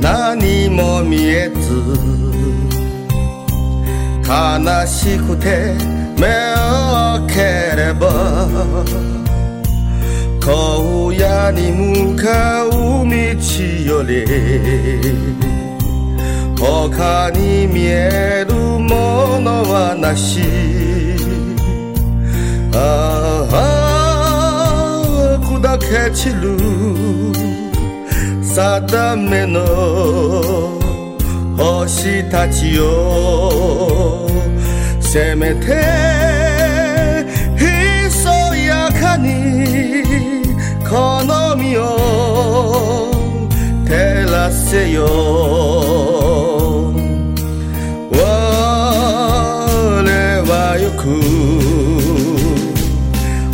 何も見えず悲しくて目を開ければ荒野に向かう道より他に見えるものはなし。ああ砕け散る定めの星たちよせめてひそやかにこの身を照らせよ。我はよく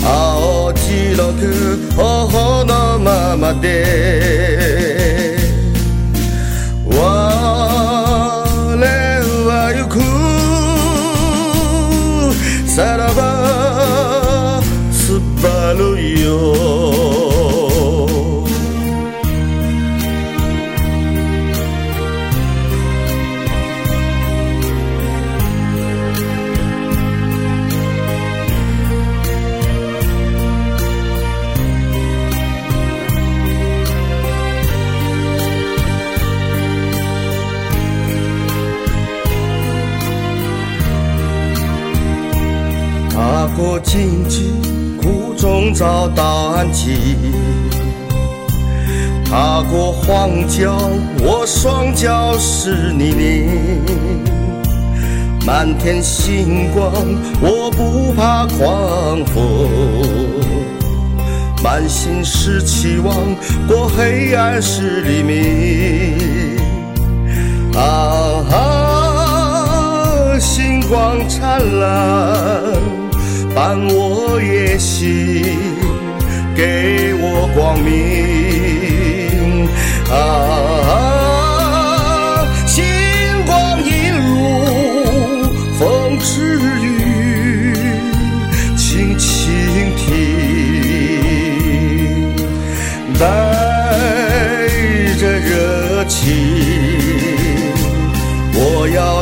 青白く頬のままで踏过荆棘，苦中找到安静；踏过荒郊，我双脚是泥泞。满天星光，我不怕狂风。满心是期望，过黑暗是黎明。啊啊，星光灿烂。伴我夜行，给我光明。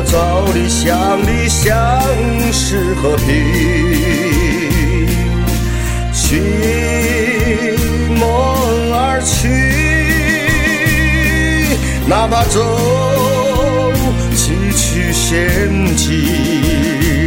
早理想，理想是和平。寻梦而去，哪怕走崎岖险径。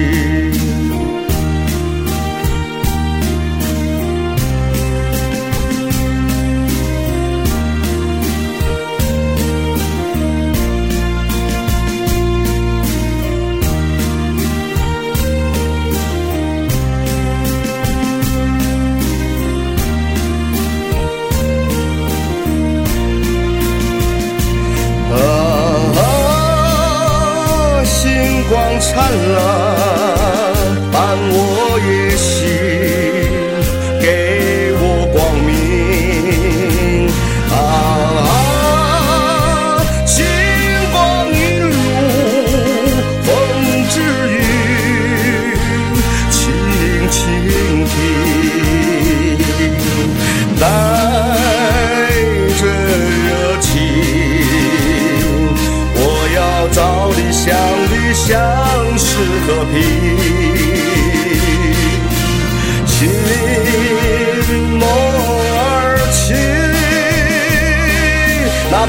灿烂，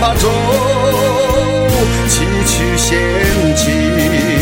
八州崎岖险峻。